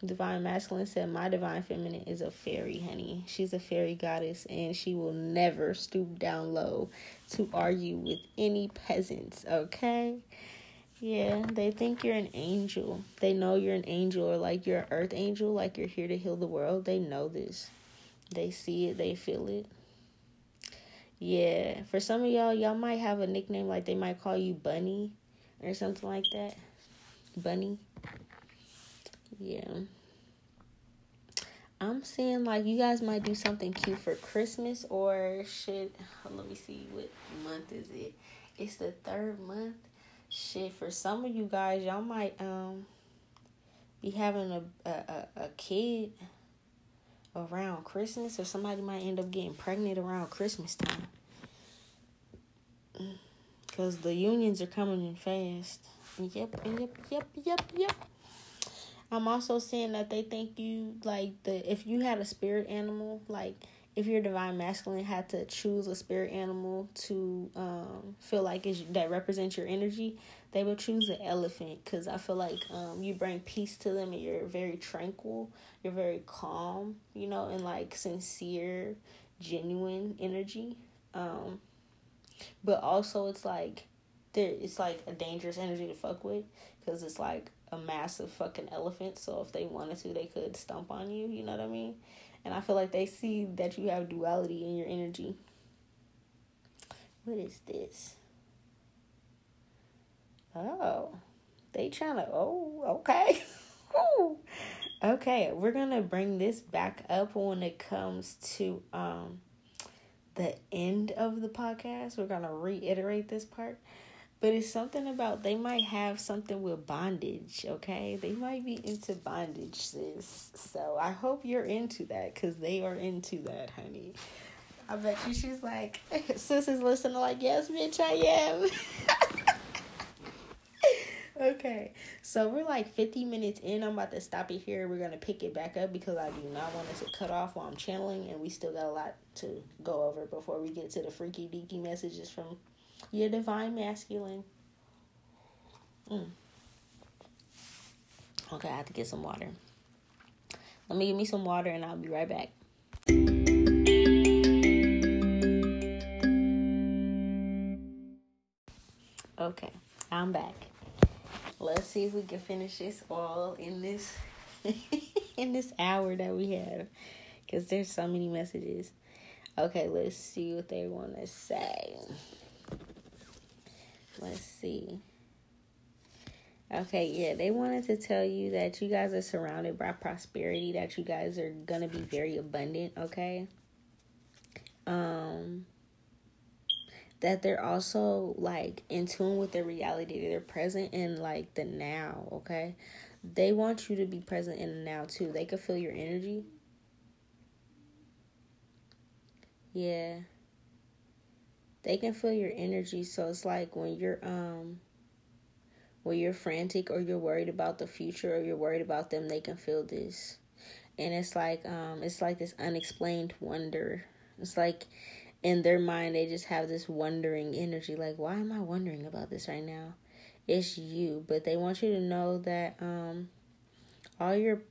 Divine Masculine said, My divine feminine is a fairy, honey. She's a fairy goddess, and she will never stoop down low to argue with any peasants, okay? Yeah, they think you're an angel. They know you're an angel or like you're an earth angel, like you're here to heal the world. They know this. They see it, they feel it. Yeah, for some of y'all, y'all might have a nickname like they might call you Bunny or something like that. Bunny. Yeah. I'm saying like you guys might do something cute for Christmas or shit. Let me see what month is it. It's the third month. Shit, for some of you guys, y'all might um be having a a, a, a kid around Christmas, or somebody might end up getting pregnant around Christmas time. Because the unions are coming in fast. Yep, yep, yep, yep, yep. I'm also seeing that they think you like the if you had a spirit animal, like if your divine masculine had to choose a spirit animal to um, feel like it's, that represents your energy, they would choose an elephant because I feel like um, you bring peace to them and you're very tranquil, you're very calm, you know, and like sincere, genuine energy. Um, but also, it's like there, it's like a dangerous energy to fuck with because it's like a massive fucking elephant. So if they wanted to, they could stomp on you. You know what I mean? And I feel like they see that you have duality in your energy. What is this? Oh, they trying to. Oh, okay. [laughs] okay, we're gonna bring this back up when it comes to um the end of the podcast. We're gonna reiterate this part. But it's something about they might have something with bondage, okay? They might be into bondage, sis. So I hope you're into that because they are into that, honey. I bet you she's like, [laughs] sis is listening, like, yes, bitch, I am. [laughs] okay, so we're like 50 minutes in. I'm about to stop it here. We're going to pick it back up because I do not want it to cut off while I'm channeling, and we still got a lot to go over before we get to the freaky deaky messages from your divine masculine. Mm. Okay, I have to get some water. Let me give me some water and I'll be right back. Okay, I'm back. Let's see if we can finish this all in this [laughs] in this hour that we have cuz there's so many messages. Okay, let's see what they want to say. Let's see. Okay, yeah, they wanted to tell you that you guys are surrounded by prosperity, that you guys are gonna be very abundant, okay? Um that they're also like in tune with their reality, they're present in like the now, okay? They want you to be present in the now too. They could feel your energy. Yeah they can feel your energy so it's like when you're um when you're frantic or you're worried about the future or you're worried about them they can feel this and it's like um it's like this unexplained wonder it's like in their mind they just have this wondering energy like why am i wondering about this right now? It's you. But they want you to know that um all your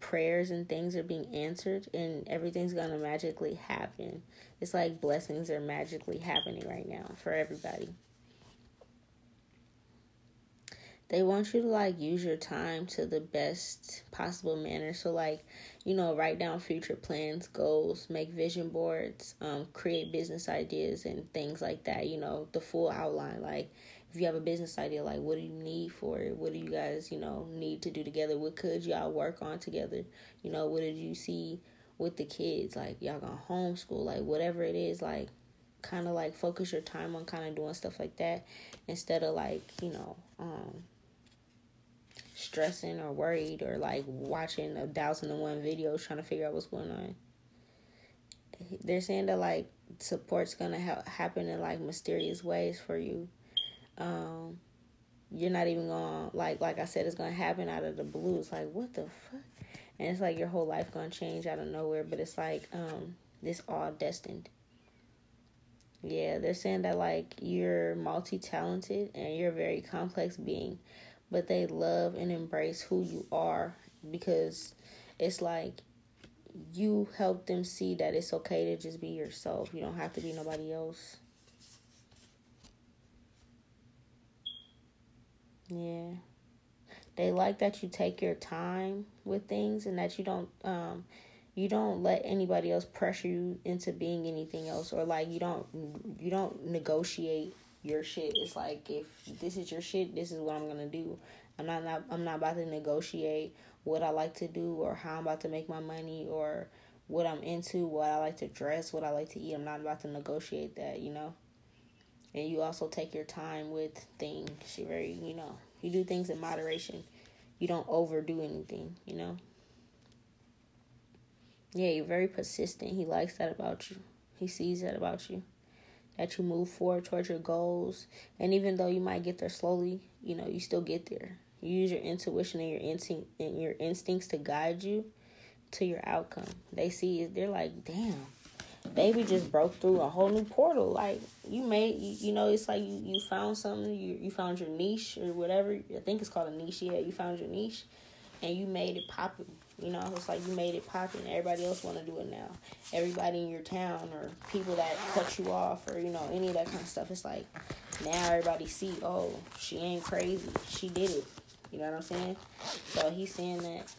prayers and things are being answered and everything's gonna magically happen. It's like blessings are magically happening right now for everybody. They want you to like use your time to the best possible manner. So like, you know, write down future plans, goals, make vision boards, um, create business ideas and things like that, you know, the full outline. Like if you have a business idea, like what do you need for it? What do you guys, you know, need to do together? What could y'all work on together? You know, what did you see with the kids like y'all gonna homeschool like whatever it is like kind of like focus your time on kind of doing stuff like that instead of like you know um stressing or worried or like watching a thousand and one videos trying to figure out what's going on. They're saying that like support's gonna ha- happen in like mysterious ways for you. Um you're not even gonna like like i said it's gonna happen out of the blue. It's like what the fuck? And it's like your whole life gonna change out of nowhere but it's like um this all destined. Yeah they're saying that like you're multi-talented and you're a very complex being but they love and embrace who you are because it's like you help them see that it's okay to just be yourself. You don't have to be nobody else. Yeah. They like that you take your time with things and that you don't um you don't let anybody else pressure you into being anything else or like you don't you don't negotiate your shit. It's like if this is your shit, this is what I'm gonna do. I'm not, not I'm not about to negotiate what I like to do or how I'm about to make my money or what I'm into, what I like to dress, what I like to eat. I'm not about to negotiate that, you know. And you also take your time with things. You're very, you know, you do things in moderation. You don't overdo anything, you know? Yeah, you're very persistent. He likes that about you. He sees that about you. That you move forward towards your goals. And even though you might get there slowly, you know, you still get there. You use your intuition and your instinct and your instincts to guide you to your outcome. They see it, they're like, damn, baby just broke through a whole new portal. Like you made, you, know, it's like you, you found something. You you found your niche or whatever. I think it's called a niche. Yeah, you found your niche, and you made it popping. You know, it's like you made it popping. Everybody else want to do it now. Everybody in your town or people that cut you off or you know any of that kind of stuff. It's like now everybody see, oh, she ain't crazy. She did it. You know what I'm saying? So he's saying that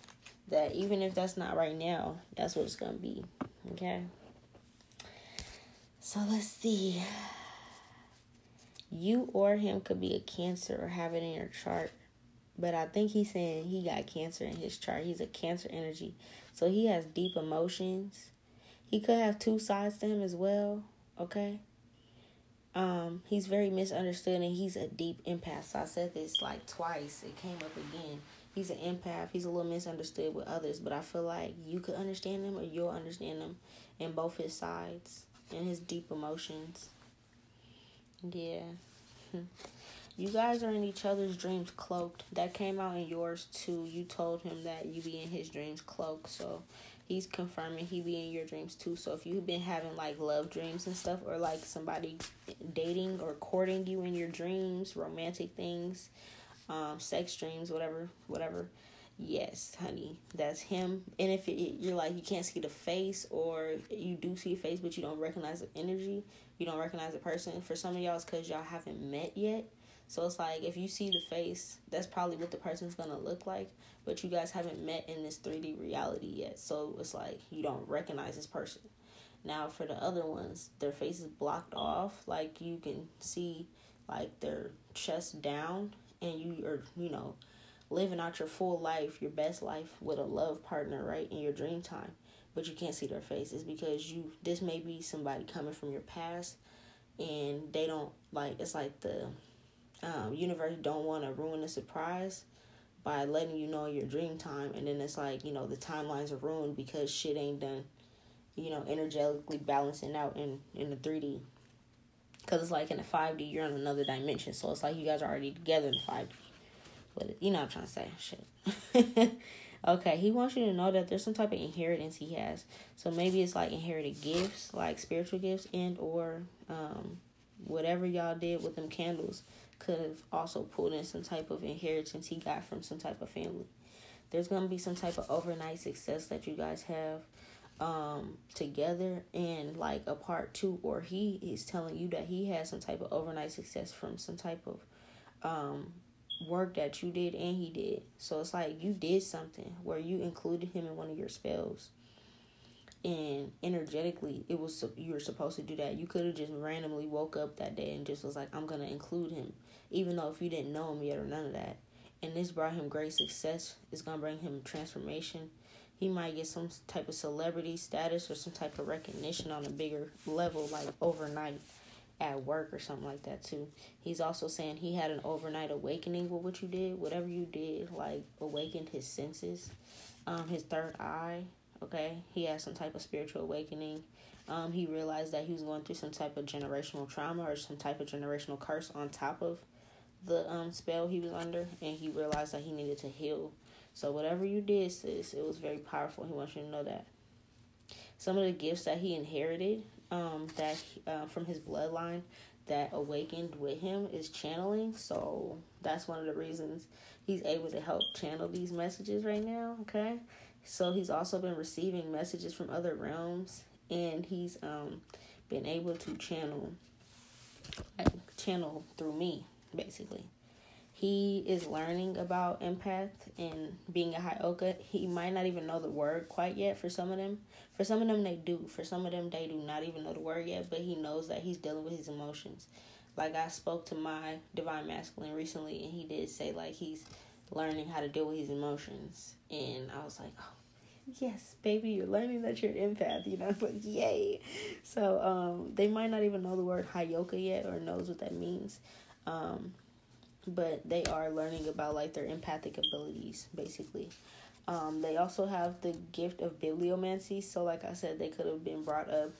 that even if that's not right now, that's what it's gonna be. Okay. So let's see. You or him could be a cancer or have it in your chart. But I think he's saying he got cancer in his chart. He's a cancer energy. So he has deep emotions. He could have two sides to him as well. Okay. Um, he's very misunderstood and he's a deep empath. So I said this like twice. It came up again. He's an empath. He's a little misunderstood with others, but I feel like you could understand him or you'll understand him in both his sides and his deep emotions. Yeah. [laughs] You guys are in each other's dreams cloaked. That came out in yours too. You told him that you be in his dreams cloaked. So he's confirming he be in your dreams too. So if you've been having like love dreams and stuff or like somebody dating or courting you in your dreams, romantic things, um, sex dreams, whatever, whatever. Yes, honey, that's him. And if it, you're like you can't see the face, or you do see a face but you don't recognize the energy, you don't recognize the person. For some of y'all, it's because y'all haven't met yet. So it's like if you see the face, that's probably what the person's gonna look like, but you guys haven't met in this 3D reality yet. So it's like you don't recognize this person. Now for the other ones, their face is blocked off, like you can see like their chest down and you are, you know, living out your full life, your best life with a love partner, right, in your dream time. But you can't see their faces because you this may be somebody coming from your past and they don't like it's like the um, universe don't want to ruin the surprise by letting you know your dream time and then it's like you know the timelines are ruined because shit ain't done you know energetically balancing out in in the 3d because it's like in the 5d you're in another dimension so it's like you guys are already together in the 5d but you know what i'm trying to say shit. [laughs] Okay he wants you to know that there's some type of inheritance he has. So maybe it's like inherited gifts like spiritual gifts and or um whatever y'all did with them candles could have also pulled in some type of inheritance he got from some type of family. There's gonna be some type of overnight success that you guys have um together and like a part two or he is telling you that he has some type of overnight success from some type of um work that you did and he did. So it's like you did something where you included him in one of your spells and energetically it was you were supposed to do that you could have just randomly woke up that day and just was like i'm gonna include him even though if you didn't know him yet or none of that. And this brought him great success. It's gonna bring him transformation. He might get some type of celebrity status or some type of recognition on a bigger level like overnight at work or something like that too. He's also saying he had an overnight awakening with what you did. Whatever you did like awakened his senses um his third eye okay? He had some type of spiritual awakening. Um, he realized that he was going through some type of generational trauma or some type of generational curse on top of the um, spell he was under and he realized that he needed to heal. So whatever you did sis it was very powerful he wants you to know that. Some of the gifts that he inherited um, that uh, from his bloodline that awakened with him is channeling. So that's one of the reasons he's able to help channel these messages right now okay? So he's also been receiving messages from other realms and he's um been able to channel like channel through me basically. He is learning about empath and being a high. He might not even know the word quite yet for some of them. For some of them they do. For some of them they do not even know the word yet, but he knows that he's dealing with his emotions. Like I spoke to my divine masculine recently and he did say like he's learning how to deal with his emotions. And I was like, oh, yes, baby, you're learning that you're an empath, you know, [laughs] like, yay. So um, they might not even know the word Heyoka yet or knows what that means. Um, but they are learning about like their empathic abilities, basically. Um, they also have the gift of bibliomancy. So, like I said, they could have been brought up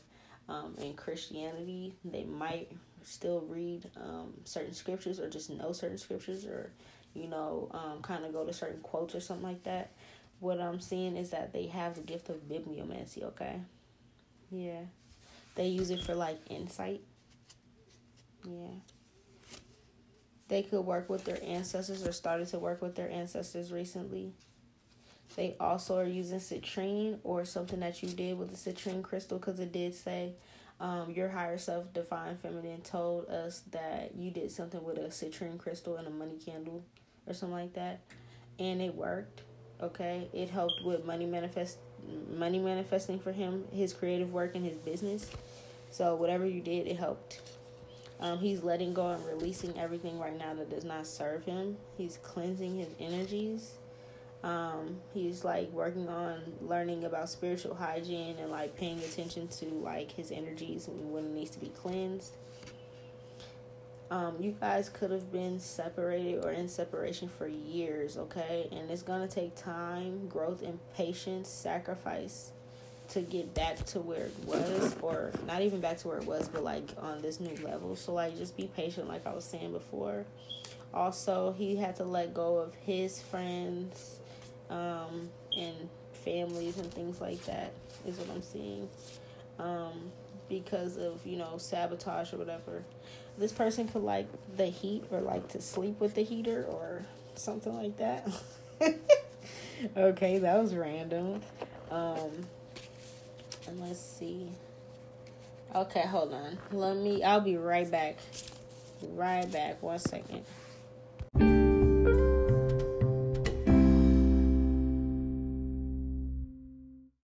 um, in Christianity. They might still read um, certain scriptures or just know certain scriptures or you know, um, kind of go to certain quotes or something like that. What I'm seeing is that they have the gift of bibliomancy, okay? Yeah. They use it for like insight. Yeah. They could work with their ancestors or started to work with their ancestors recently. They also are using citrine or something that you did with the citrine crystal because it did say um, your higher self, divine feminine, told us that you did something with a citrine crystal and a money candle or something like that. and it worked. Okay, it helped with money manifest money manifesting for him, his creative work and his business. So whatever you did, it helped. Um, he's letting go and releasing everything right now that does not serve him. He's cleansing his energies. Um, he's like working on learning about spiritual hygiene and like paying attention to like his energies and when it needs to be cleansed. Um, you guys could have been separated or in separation for years, okay? And it's gonna take time, growth, and patience, sacrifice to get back to where it was, or not even back to where it was, but like on this new level. So, like, just be patient, like I was saying before. Also, he had to let go of his friends um, and families and things like that, is what I'm seeing. Um, because of, you know, sabotage or whatever this person could like the heat or like to sleep with the heater or something like that. [laughs] okay, that was random. Um and let's see. Okay, hold on. Let me, I'll be right back. Right back. One second.